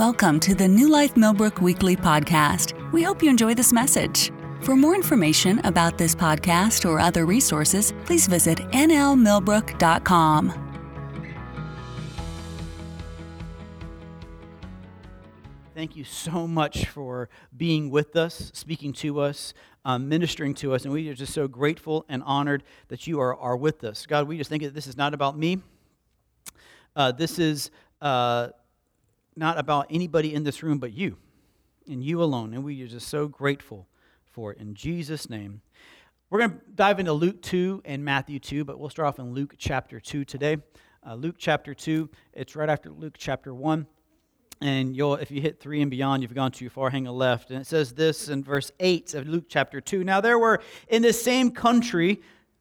Welcome to the New Life Millbrook Weekly Podcast. We hope you enjoy this message. For more information about this podcast or other resources, please visit nlmillbrook.com. Thank you so much for being with us, speaking to us, um, ministering to us, and we are just so grateful and honored that you are, are with us. God, we just think that this is not about me. Uh, this is uh, not about anybody in this room but you and you alone. And we are just so grateful for it. In Jesus' name. We're going to dive into Luke 2 and Matthew 2, but we'll start off in Luke chapter 2 today. Uh, Luke chapter 2, it's right after Luke chapter 1. And you'll, if you hit 3 and beyond, you've gone too far, hang a left. And it says this in verse 8 of Luke chapter 2. Now there were in the same country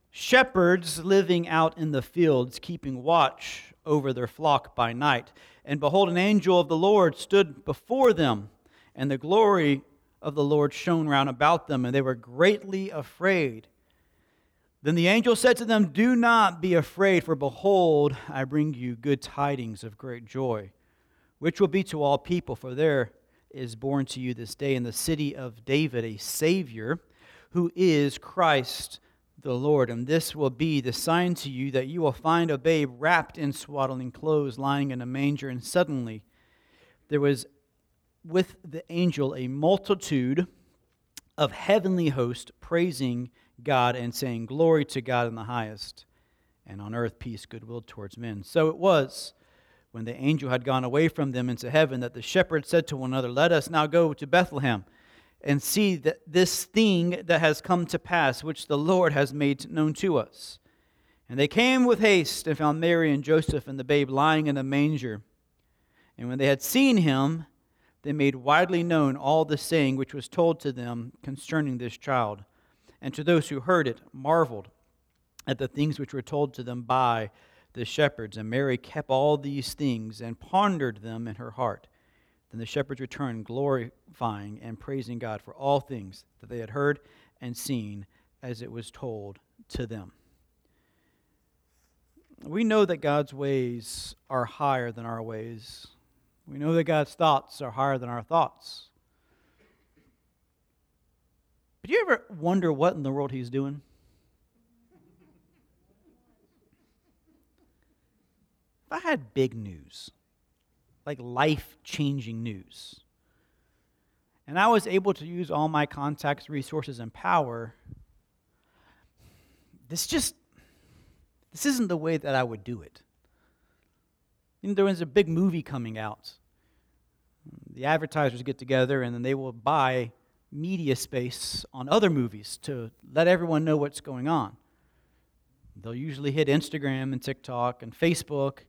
shepherds living out in the fields, keeping watch over their flock by night. And behold, an angel of the Lord stood before them, and the glory of the Lord shone round about them, and they were greatly afraid. Then the angel said to them, Do not be afraid, for behold, I bring you good tidings of great joy, which will be to all people, for there is born to you this day in the city of David a Savior, who is Christ the Lord. And this will be the sign to you that you will find a babe wrapped in swaddling clothes, lying in a manger. And suddenly there was with the angel a multitude of heavenly hosts praising God and saying, Glory to God in the highest, and on earth peace, goodwill towards men. So it was when the angel had gone away from them into heaven that the shepherds said to one another, Let us now go to Bethlehem and see that this thing that has come to pass, which the Lord has made known to us. And they came with haste and found Mary and Joseph and the babe lying in a manger. And when they had seen him, they made widely known all the saying which was told to them concerning this child. And to those who heard it, marveled at the things which were told to them by the shepherds. And Mary kept all these things and pondered them in her heart. Then the shepherds returned, glorifying and praising God for all things that they had heard and seen as it was told to them. We know that God's ways are higher than our ways. We know that God's thoughts are higher than our thoughts. But you ever wonder what in the world He's doing? If I had big news, like life changing news. And I was able to use all my contacts, resources, and power. This just, this isn't the way that I would do it. You know, there was a big movie coming out. The advertisers get together and then they will buy media space on other movies to let everyone know what's going on. They'll usually hit Instagram and TikTok and Facebook.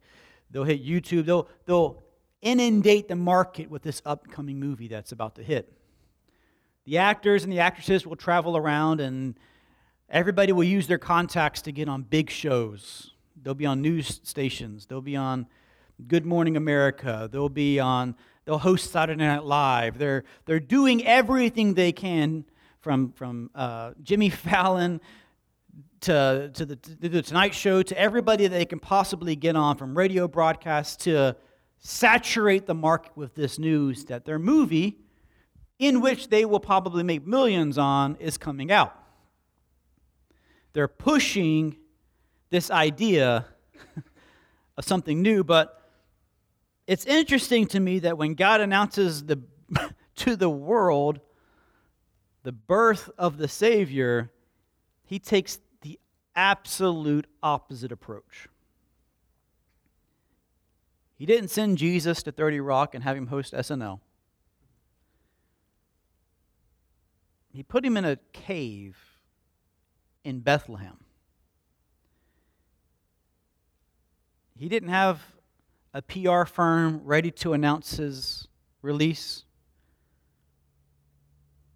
They'll hit YouTube. They'll, they'll inundate the market with this upcoming movie that's about to hit. The actors and the actresses will travel around, and everybody will use their contacts to get on big shows. They'll be on news stations, they'll be on Good Morning America, they'll be on, they'll host Saturday Night Live. They're, they're doing everything they can from, from uh, Jimmy Fallon to, to, the, to the Tonight Show to everybody that they can possibly get on, from radio broadcasts to saturate the market with this news that their movie, in which they will probably make millions on, is coming out. They're pushing this idea of something new, but it's interesting to me that when God announces the, to the world the birth of the Savior, he takes the absolute opposite approach. He didn't send Jesus to 30 Rock and have him host SNL. He put him in a cave in Bethlehem. He didn't have a PR firm ready to announce his release.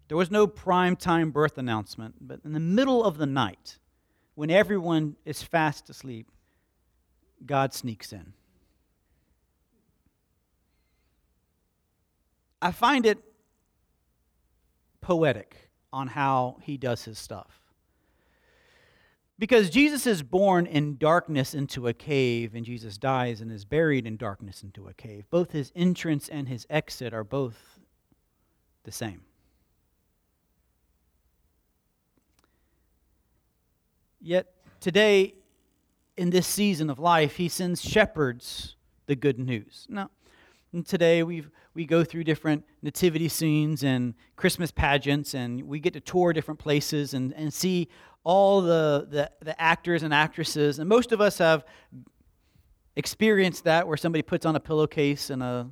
There was no prime time birth announcement, but in the middle of the night, when everyone is fast asleep, God sneaks in. I find it poetic on how he does his stuff. Because Jesus is born in darkness into a cave, and Jesus dies and is buried in darkness into a cave. Both his entrance and his exit are both the same. Yet today, in this season of life, he sends shepherds the good news. Now, today we we go through different nativity scenes and Christmas pageants, and we get to tour different places and, and see all the, the, the actors and actresses. And most of us have experienced that where somebody puts on a pillowcase and a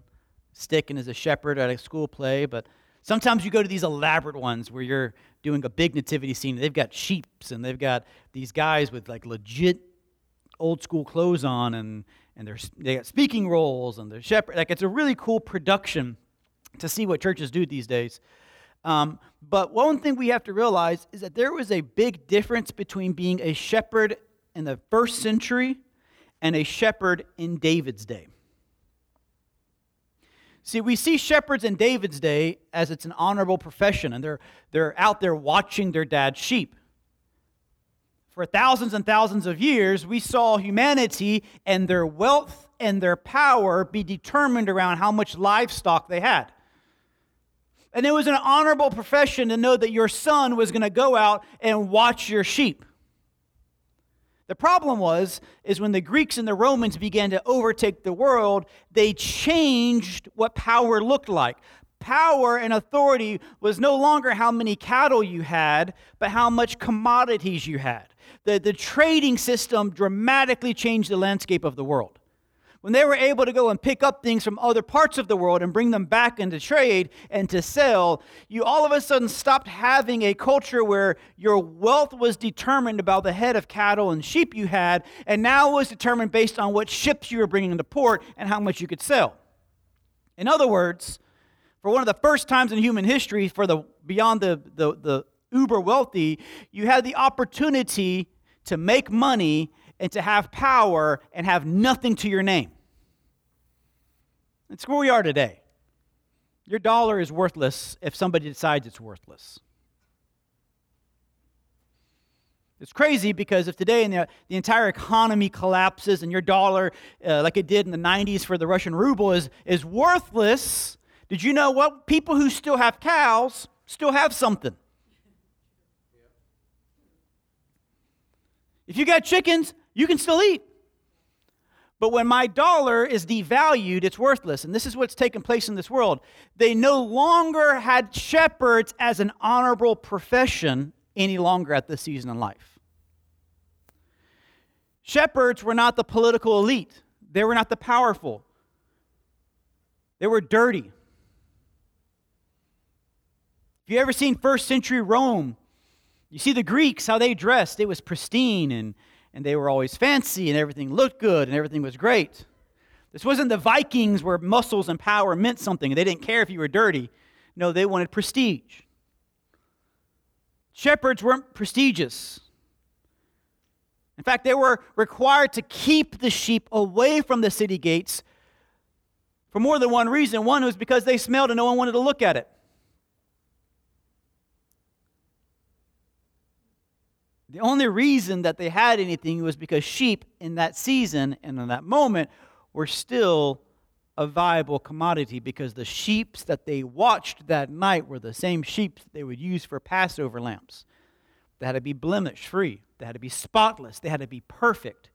stick and is a shepherd at a school play. But sometimes you go to these elaborate ones where you're doing a big nativity scene. They've got sheeps and they've got these guys with like legit old school clothes on and and they're, they got speaking roles and they're shepherd. Like it's a really cool production to see what churches do these days. Um, but one thing we have to realize is that there was a big difference between being a shepherd in the first century and a shepherd in David's day. See, we see shepherds in David's day as it's an honorable profession, and they're, they're out there watching their dad's sheep for thousands and thousands of years, we saw humanity and their wealth and their power be determined around how much livestock they had. And it was an honorable profession to know that your son was going to go out and watch your sheep. The problem was is when the Greeks and the Romans began to overtake the world, they changed what power looked like. Power and authority was no longer how many cattle you had, but how much commodities you had the, the trading system dramatically changed the landscape of the world. When they were able to go and pick up things from other parts of the world and bring them back into trade and to sell, you all of a sudden stopped having a culture where your wealth was determined about the head of cattle and sheep you had, and now was determined based on what ships you were bringing into port and how much you could sell. In other words, for one of the first times in human history, for the beyond the, the, the uber wealthy, you had the opportunity to make money and to have power and have nothing to your name. That's where we are today. Your dollar is worthless if somebody decides it's worthless. It's crazy because if today the, the entire economy collapses and your dollar, uh, like it did in the 90s for the Russian ruble, is, is worthless, did you know what? People who still have cows still have something. If you got chickens, you can still eat. But when my dollar is devalued, it's worthless. And this is what's taken place in this world. They no longer had shepherds as an honorable profession any longer at this season in life. Shepherds were not the political elite, they were not the powerful, they were dirty. If you ever seen first century Rome, you see the Greeks, how they dressed, it was pristine and, and they were always fancy and everything looked good and everything was great. This wasn't the Vikings where muscles and power meant something and they didn't care if you were dirty. No, they wanted prestige. Shepherds weren't prestigious. In fact, they were required to keep the sheep away from the city gates for more than one reason. One was because they smelled and no one wanted to look at it. The only reason that they had anything was because sheep in that season and in that moment were still a viable commodity because the sheep that they watched that night were the same sheep they would use for Passover lamps. They had to be blemish free, they had to be spotless, they had to be perfect.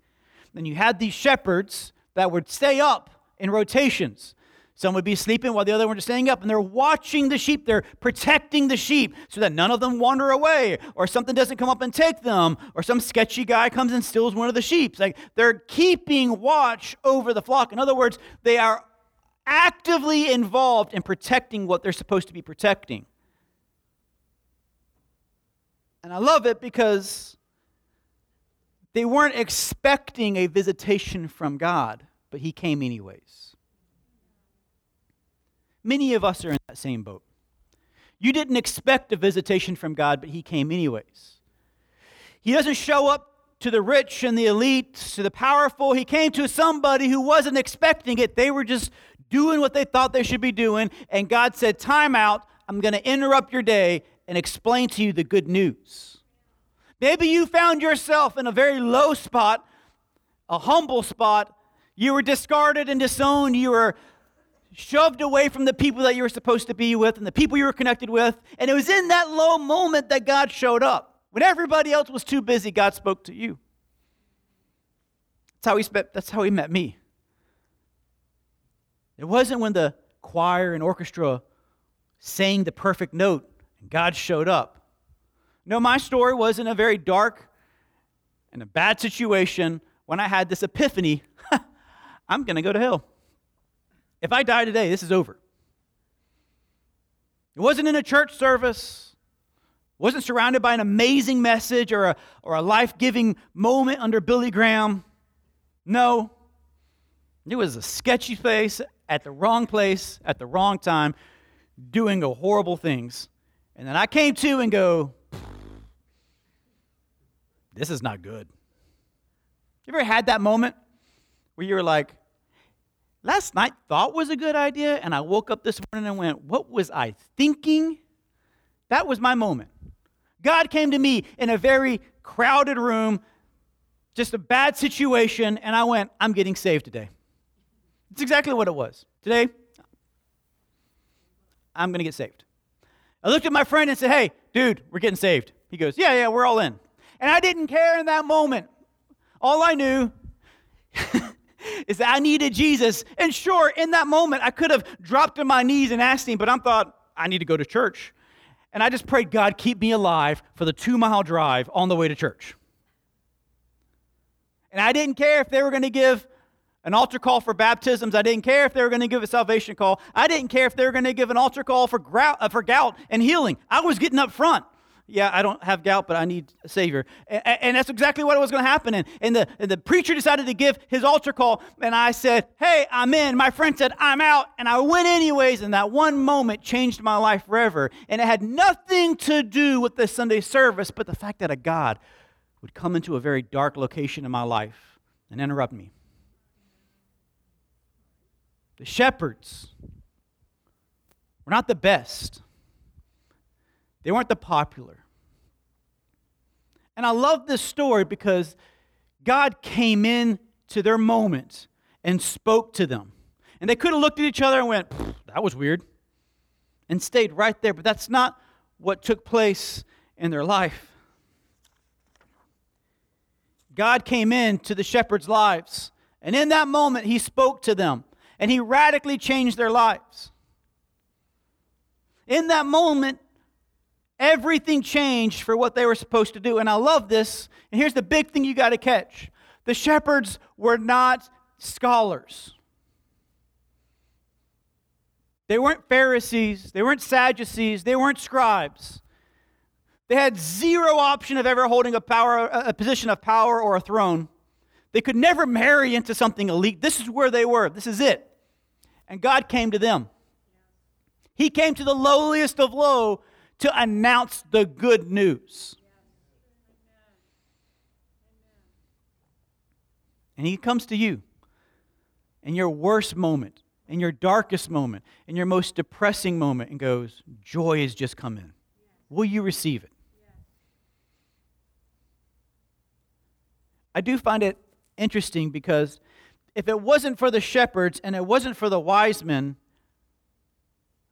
Then you had these shepherds that would stay up in rotations. Some would be sleeping while the other were staying up, and they're watching the sheep. They're protecting the sheep so that none of them wander away, or something doesn't come up and take them, or some sketchy guy comes and steals one of the sheep. Like they're keeping watch over the flock. In other words, they are actively involved in protecting what they're supposed to be protecting. And I love it because they weren't expecting a visitation from God, but He came anyways. Many of us are in that same boat. You didn't expect a visitation from God, but He came anyways. He doesn't show up to the rich and the elite, to the powerful. He came to somebody who wasn't expecting it. They were just doing what they thought they should be doing. And God said, Time out. I'm going to interrupt your day and explain to you the good news. Maybe you found yourself in a very low spot, a humble spot. You were discarded and disowned. You were shoved away from the people that you were supposed to be with and the people you were connected with. And it was in that low moment that God showed up. When everybody else was too busy, God spoke to you. That's how he, spent, that's how he met me. It wasn't when the choir and orchestra sang the perfect note and God showed up. No, my story was in a very dark and a bad situation when I had this epiphany I'm going to go to hell. If I die today, this is over. It wasn't in a church service. Wasn't surrounded by an amazing message or a, or a life giving moment under Billy Graham. No. It was a sketchy face at the wrong place at the wrong time, doing horrible things. And then I came to and go, this is not good. You ever had that moment where you were like, last night thought was a good idea, and I woke up this morning and went, what was I thinking? That was my moment. God came to me in a very crowded room, just a bad situation, and I went, I'm getting saved today. That's exactly what it was. Today, I'm going to get saved. I looked at my friend and said, Hey, dude, we're getting saved. He goes, Yeah, yeah, we're all in. And I didn't care in that moment. All I knew is that I needed Jesus. And sure, in that moment, I could have dropped to my knees and asked him, but I thought, I need to go to church. And I just prayed, God, keep me alive for the two mile drive on the way to church. And I didn't care if they were going to give an altar call for baptisms. I didn't care if they were going to give a salvation call. I didn't care if they were going to give an altar call for, grout, uh, for gout and healing. I was getting up front yeah, I don't have gout, but I need a Savior. And, and that's exactly what was going to happen. And, and, the, and the preacher decided to give his altar call, and I said, Hey, I'm in. My friend said, I'm out. And I went anyways, and that one moment changed my life forever. And it had nothing to do with the Sunday service, but the fact that a God would come into a very dark location in my life and interrupt me. The shepherds were not the best. They weren't the popular. And I love this story because God came in to their moment and spoke to them. And they could have looked at each other and went, that was weird, and stayed right there. But that's not what took place in their life. God came in to the shepherds' lives, and in that moment, He spoke to them, and He radically changed their lives. In that moment, Everything changed for what they were supposed to do. And I love this. And here's the big thing you got to catch the shepherds were not scholars. They weren't Pharisees, they weren't Sadducees, they weren't scribes. They had zero option of ever holding a power a position of power or a throne. They could never marry into something elite. This is where they were. This is it. And God came to them. He came to the lowliest of low to announce the good news. And he comes to you in your worst moment, in your darkest moment, in your most depressing moment, and goes, Joy has just come in. Will you receive it? I do find it interesting because if it wasn't for the shepherds and it wasn't for the wise men,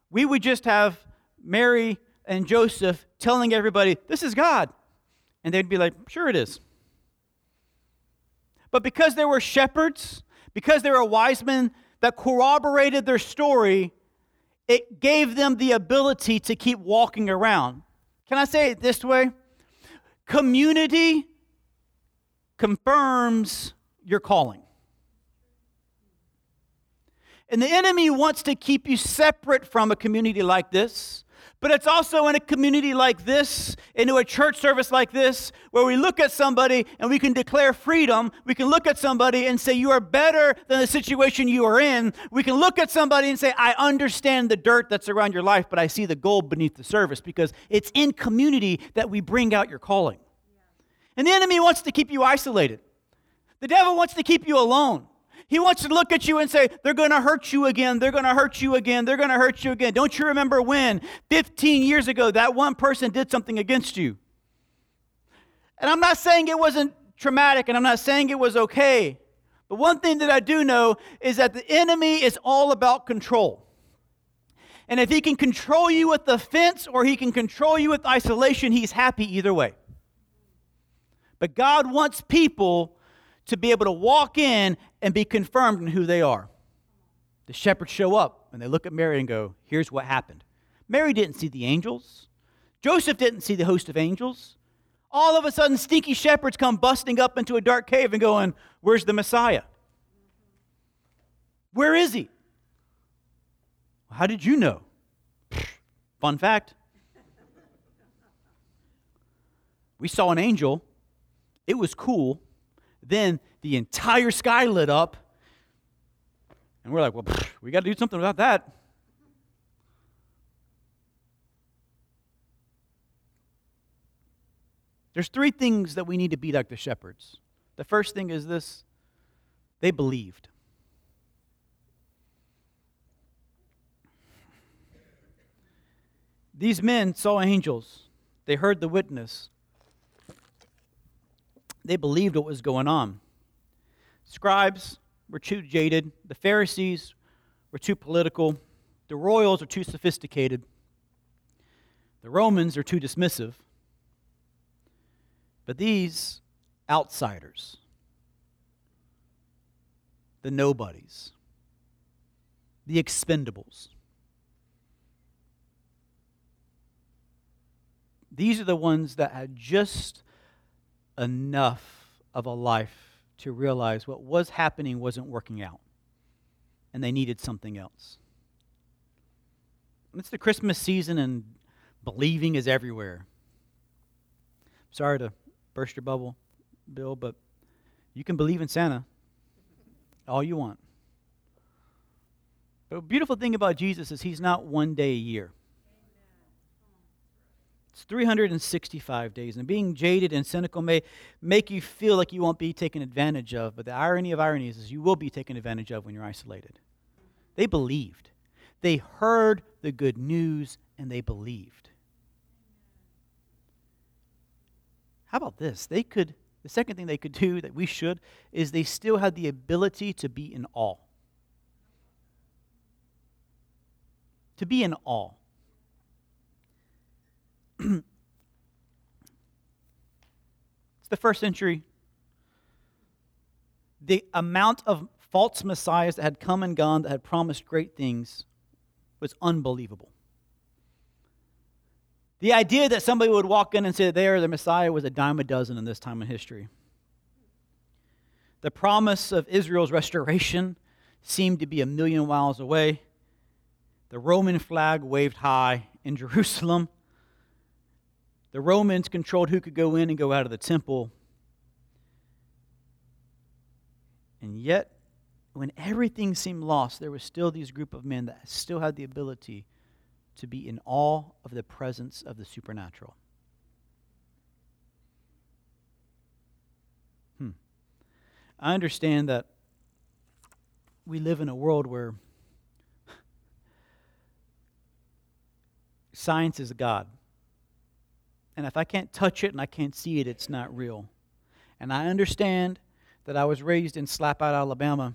we would just have Mary and Joseph telling everybody, This is God. And they'd be like, Sure, it is. But because there were shepherds, because there were wise men that corroborated their story, it gave them the ability to keep walking around. Can I say it this way? Community confirms your calling. And the enemy wants to keep you separate from a community like this but it's also in a community like this, into a church service like this, where we look at somebody and we can declare freedom. We can look at somebody and say, You are better than the situation you are in. We can look at somebody and say, I understand the dirt that's around your life, but I see the gold beneath the surface because it's in community that we bring out your calling. And the enemy wants to keep you isolated, the devil wants to keep you alone. He wants to look at you and say, They're going to hurt you again. They're going to hurt you again. They're going to hurt you again. Don't you remember when 15 years ago that one person did something against you? And I'm not saying it wasn't traumatic and I'm not saying it was okay. But one thing that I do know is that the enemy is all about control. And if he can control you with the fence or he can control you with isolation, he's happy either way. But God wants people to be able to walk in and be confirmed in who they are. The shepherds show up and they look at Mary and go, Here's what happened. Mary didn't see the angels, Joseph didn't see the host of angels. All of a sudden, stinky shepherds come busting up into a dark cave and going, Where's the Messiah? Where is he? How did you know? Fun fact. We saw an angel. It was cool. Then the entire sky lit up. And we're like, well, we got to do something about that. There's three things that we need to be like the shepherds. The first thing is this they believed. These men saw angels, they heard the witness, they believed what was going on. Scribes were too jaded, the Pharisees were too political, the royals are too sophisticated, the Romans are too dismissive. But these outsiders, the nobodies, the expendables, These are the ones that had just enough of a life to realize what was happening wasn't working out. And they needed something else. It's the Christmas season, and believing is everywhere. Sorry to burst your bubble, Bill, but you can believe in Santa all you want. But the beautiful thing about Jesus is he's not one day a year. It's 365 days. And being jaded and cynical may make you feel like you won't be taken advantage of. But the irony of ironies is you will be taken advantage of when you're isolated. They believed. They heard the good news and they believed. How about this? They could, the second thing they could do that we should is they still had the ability to be in awe. To be in awe. it's the first century. The amount of false messiahs that had come and gone that had promised great things was unbelievable. The idea that somebody would walk in and say they are the Messiah was a dime a dozen in this time in history. The promise of Israel's restoration seemed to be a million miles away. The Roman flag waved high in Jerusalem. The Romans controlled who could go in and go out of the temple. And yet, when everything seemed lost, there was still these group of men that still had the ability to be in awe of the presence of the supernatural. Hmm. I understand that we live in a world where science is a God. And if I can't touch it and I can't see it, it's not real. And I understand that I was raised in Slapout, Alabama.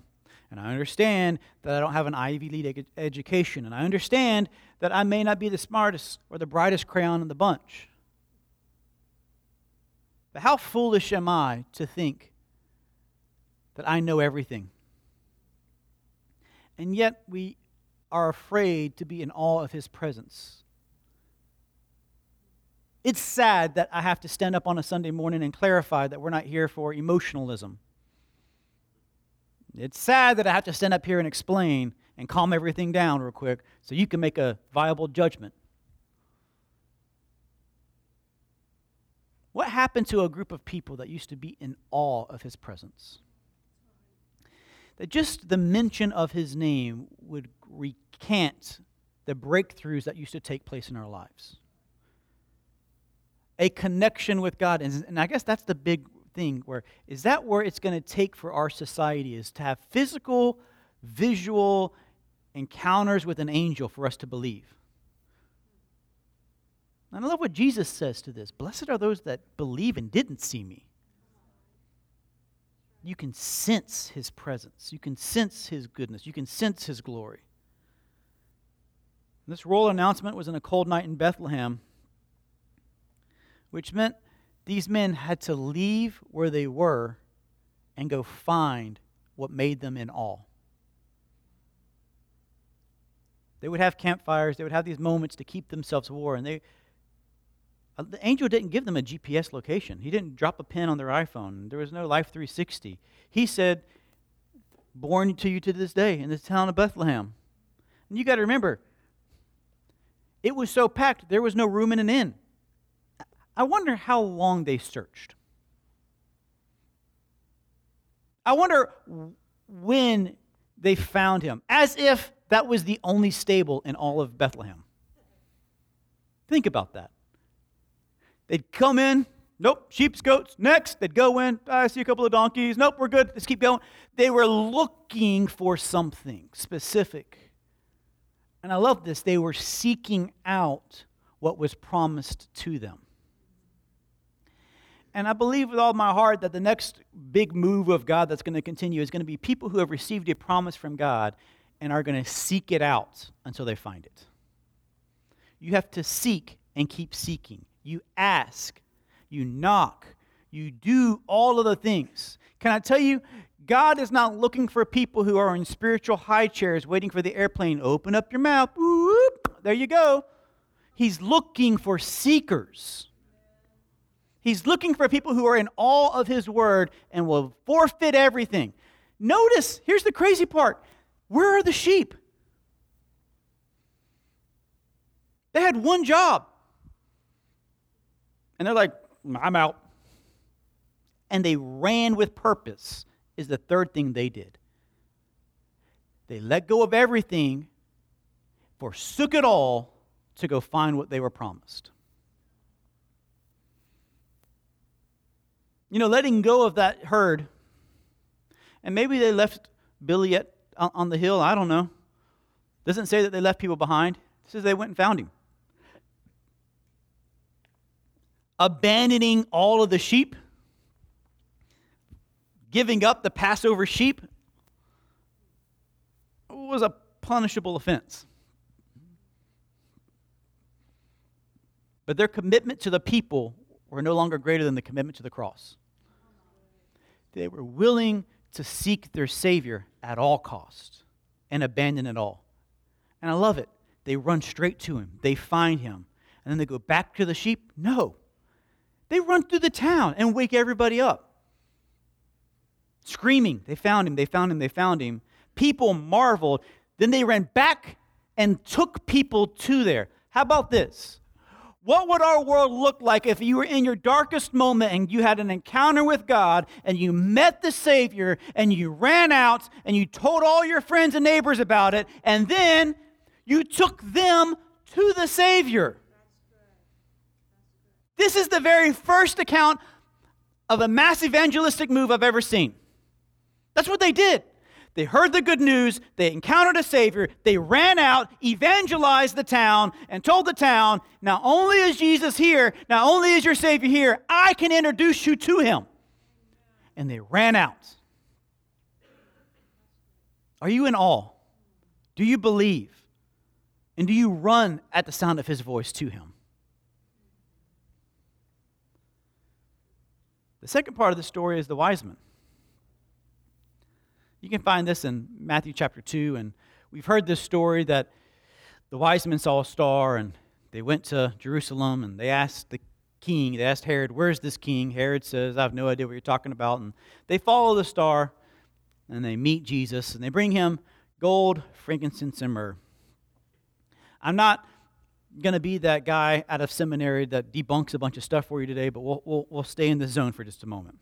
And I understand that I don't have an Ivy League education. And I understand that I may not be the smartest or the brightest crayon in the bunch. But how foolish am I to think that I know everything? And yet we are afraid to be in awe of his presence. It's sad that I have to stand up on a Sunday morning and clarify that we're not here for emotionalism. It's sad that I have to stand up here and explain and calm everything down real quick so you can make a viable judgment. What happened to a group of people that used to be in awe of his presence? That just the mention of his name would recant the breakthroughs that used to take place in our lives a connection with God. And, and I guess that's the big thing where is that where it's going to take for our society is to have physical, visual encounters with an angel for us to believe. And I love what Jesus says to this Blessed are those that believe and didn't see me. You can sense his presence, you can sense his goodness, you can sense his glory. This royal announcement was in a cold night in Bethlehem, which meant these men had to leave where they were and go find what made them in awe. They would have campfires, they would have these moments to keep themselves warm, and they uh, the angel didn't give them a GPS location. He didn't drop a pin on their iPhone. There was no Life 360. He said, Born to you to this day in the town of Bethlehem. And you got to remember, it was so packed, there was no room in an inn. I wonder how long they searched. I wonder when they found him, as if that was the only stable in all of Bethlehem. Think about that. They'd come in, nope, sheep's, goats, next. They'd go in, ah, I see a couple of donkeys, nope, we're good, let's keep going. They were looking for something specific. And I love this. They were seeking out what was promised to them. And I believe with all my heart that the next big move of God that's going to continue is going to be people who have received a promise from God and are going to seek it out until they find it. You have to seek and keep seeking you ask, you knock, you do all of the things. Can I tell you, God is not looking for people who are in spiritual high chairs waiting for the airplane. Open up your mouth. Whoop, there you go. He's looking for seekers. He's looking for people who are in awe of His word and will forfeit everything. Notice, here's the crazy part where are the sheep? They had one job and they're like, I'm out. And they ran with purpose, is the third thing they did. They let go of everything, forsook it all to go find what they were promised. You know, letting go of that herd, and maybe they left Billy at, on the hill, I don't know. Doesn't say that they left people behind. It says they went and found him. abandoning all of the sheep, giving up the Passover sheep, was a punishable offense. But their commitment to the people were no longer greater than the commitment to the cross. They were willing to seek their Savior at all costs and abandon it all. And I love it. They run straight to Him, they find Him, and then they go back to the sheep. No, they run through the town and wake everybody up. Screaming, they found him, they found him, they found him. People marveled. Then they ran back and took people to there. How about this? What would our world look like if you were in your darkest moment and you had an encounter with God and you met the Savior and you ran out and you told all your friends and neighbors about it and then you took them to the Savior? This is the very first account of a mass evangelistic move I've ever seen. That's what they did. They heard the good news, they encountered a Savior, they ran out, evangelized the town, and told the town, not only is Jesus here, not only is your Savior here, I can introduce you to him. And they ran out. Are you in awe? Do you believe? And do you run at the sound of his voice to him? The second part of the story is the wise men. You can find this in Matthew chapter 2, and we've heard this story that the wise men saw a star and they went to Jerusalem and they asked the king, they asked Herod, Where's this king? Herod says, I have no idea what you're talking about. And they follow the star and they meet Jesus and they bring him gold, frankincense, and myrrh. I'm not going to be that guy out of seminary that debunks a bunch of stuff for you today, but we'll, we'll, we'll stay in the zone for just a moment.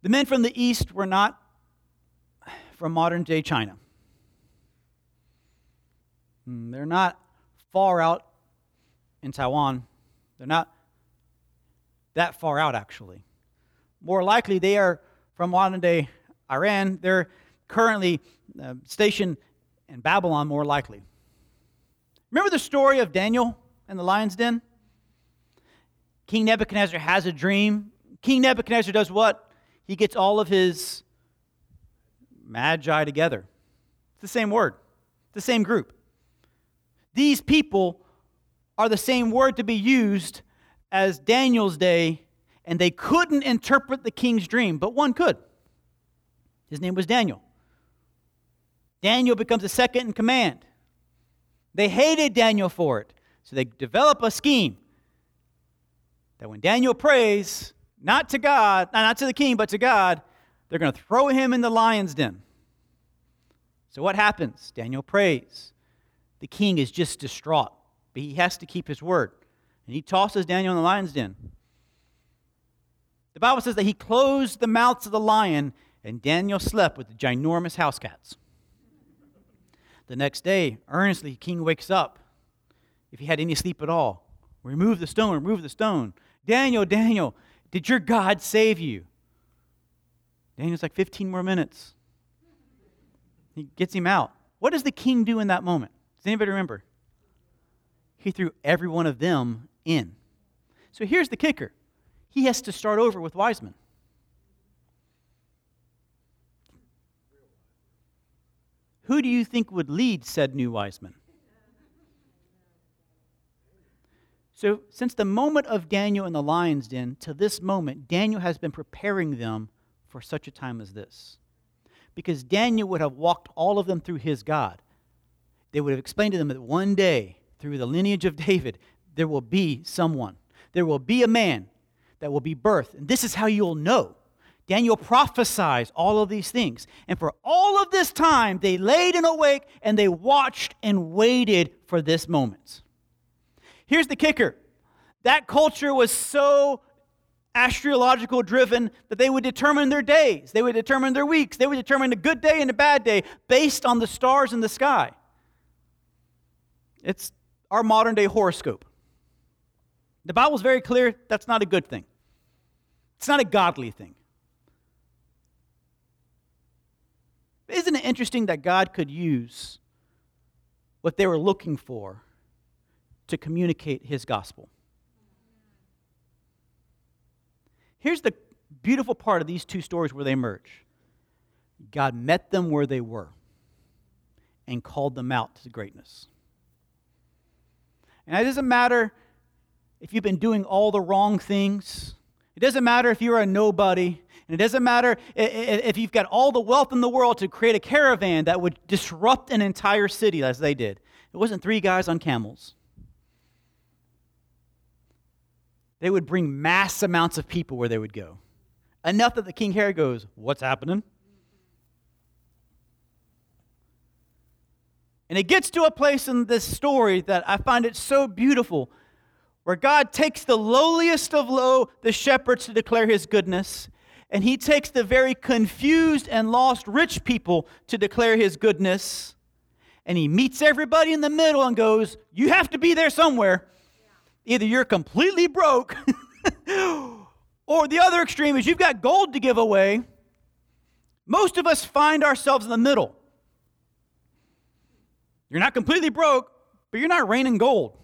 The men from the east were not from modern day China. Hmm, they're not far out in Taiwan. They're not that far out, actually. More likely, they are from modern day Iran. They're currently uh, stationed in Babylon, more likely. Remember the story of Daniel in the lion's den? King Nebuchadnezzar has a dream. King Nebuchadnezzar does what? He gets all of his magi together. It's the same word, the same group. These people are the same word to be used as Daniel's day, and they couldn't interpret the king's dream, but one could. His name was Daniel. Daniel becomes a second in command. They hated Daniel for it, so they develop a scheme that when Daniel prays, not to God, not to the king, but to God, they're going to throw him in the lion's den. So what happens? Daniel prays. The king is just distraught, but he has to keep his word. And he tosses Daniel in the lion's den. The Bible says that he closed the mouths of the lion, and Daniel slept with the ginormous house cats. The next day, earnestly, the king wakes up. If he had any sleep at all, remove the stone, remove the stone. Daniel, Daniel, did your God save you? Daniel's like 15 more minutes. He gets him out. What does the king do in that moment? Does anybody remember? He threw every one of them in. So here's the kicker he has to start over with Wiseman. Who do you think would lead said new Wiseman? So, since the moment of Daniel in the lion's den to this moment, Daniel has been preparing them for such a time as this because Daniel would have walked all of them through his God. They would have explained to them that one day, through the lineage of David, there will be someone. There will be a man that will be birthed. And this is how you'll know. Daniel prophesies all of these things. And for all of this time, they laid and awake and they watched and waited for this moment. Here's the kicker that culture was so astrological driven that they would determine their days, they would determine their weeks, they would determine a good day and a bad day based on the stars in the sky. It's our modern day horoscope. The Bible's very clear that's not a good thing. It's not a godly thing. Isn't it interesting that God could use what they were looking for to communicate his gospel? Here's the beautiful part of these two stories where they merge God met them where they were and called them out to greatness. And it doesn't matter if you've been doing all the wrong things, it doesn't matter if you're a nobody. And it doesn't matter if you've got all the wealth in the world to create a caravan that would disrupt an entire city as they did. It wasn't three guys on camels. They would bring mass amounts of people where they would go. Enough that the King Herod goes, What's happening? And it gets to a place in this story that I find it so beautiful where God takes the lowliest of low, the shepherds, to declare his goodness, and he takes the very confused and lost rich people to declare his goodness. And he meets everybody in the middle and goes, You have to be there somewhere. Either you're completely broke, or the other extreme is you've got gold to give away. Most of us find ourselves in the middle. You're not completely broke, but you're not raining gold.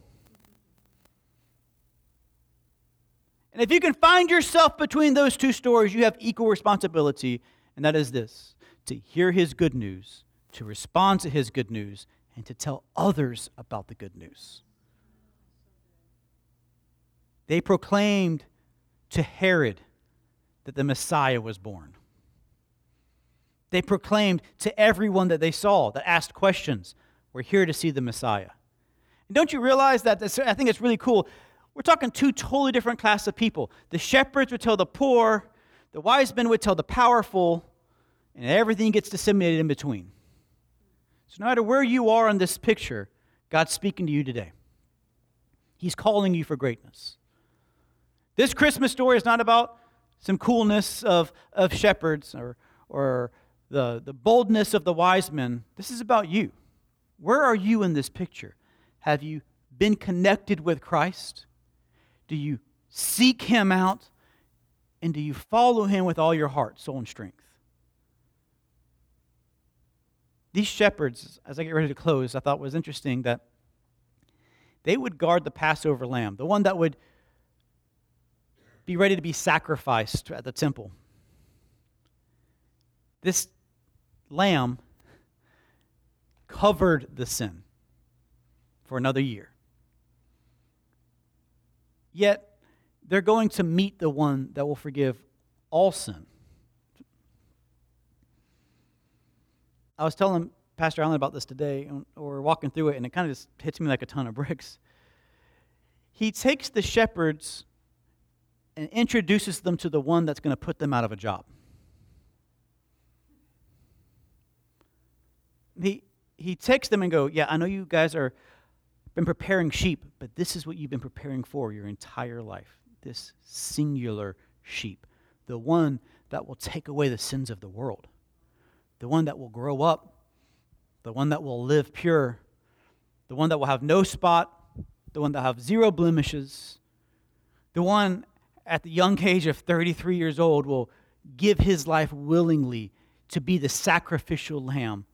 And if you can find yourself between those two stories, you have equal responsibility, and that is this to hear his good news, to respond to his good news, and to tell others about the good news. They proclaimed to Herod that the Messiah was born. They proclaimed to everyone that they saw, that asked questions, we're here to see the Messiah. And don't you realize that? This, I think it's really cool. We're talking two totally different classes of people. The shepherds would tell the poor, the wise men would tell the powerful, and everything gets disseminated in between. So, no matter where you are in this picture, God's speaking to you today. He's calling you for greatness. This Christmas story is not about some coolness of, of shepherds or, or the, the boldness of the wise men. This is about you. Where are you in this picture? Have you been connected with Christ? Do you seek Him out? And do you follow Him with all your heart, soul, and strength? These shepherds, as I get ready to close, I thought was interesting that they would guard the Passover lamb, the one that would be ready to be sacrificed at the temple. This lamb covered the sin for another year. Yet, they're going to meet the one that will forgive all sin. I was telling Pastor Allen about this today, we're walking through it, and it kind of just hits me like a ton of bricks. He takes the shepherds and introduces them to the one that's going to put them out of a job. He, he takes them and go, yeah, I know you guys are been preparing sheep, but this is what you've been preparing for your entire life. This singular sheep, the one that will take away the sins of the world, the one that will grow up, the one that will live pure, the one that will have no spot, the one that will have zero blemishes, the one at the young age of 33 years old will give his life willingly to be the sacrificial lamb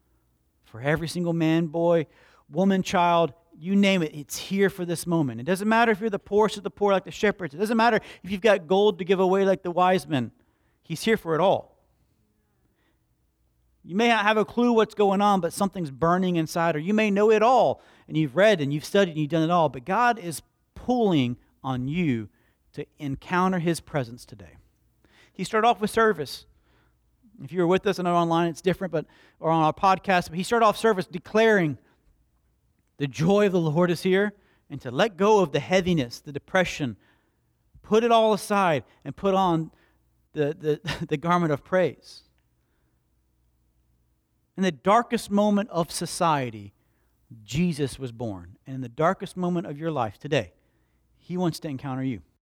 for every single man, boy, woman, child, you name it, it's here for this moment. It doesn't matter if you're the poorest of the poor like the shepherds. It doesn't matter if you've got gold to give away like the wise men. He's here for it all. You may not have a clue what's going on, but something's burning inside, or you may know it all, and you've read and you've studied and you've done it all, but God is pulling on you to encounter His presence today. He started off with service. If you were with us and online, it's different, but or on our podcast, but he started off service declaring the joy of the Lord is here, and to let go of the heaviness, the depression, put it all aside and put on the, the, the garment of praise. In the darkest moment of society, Jesus was born. And in the darkest moment of your life today, he wants to encounter you.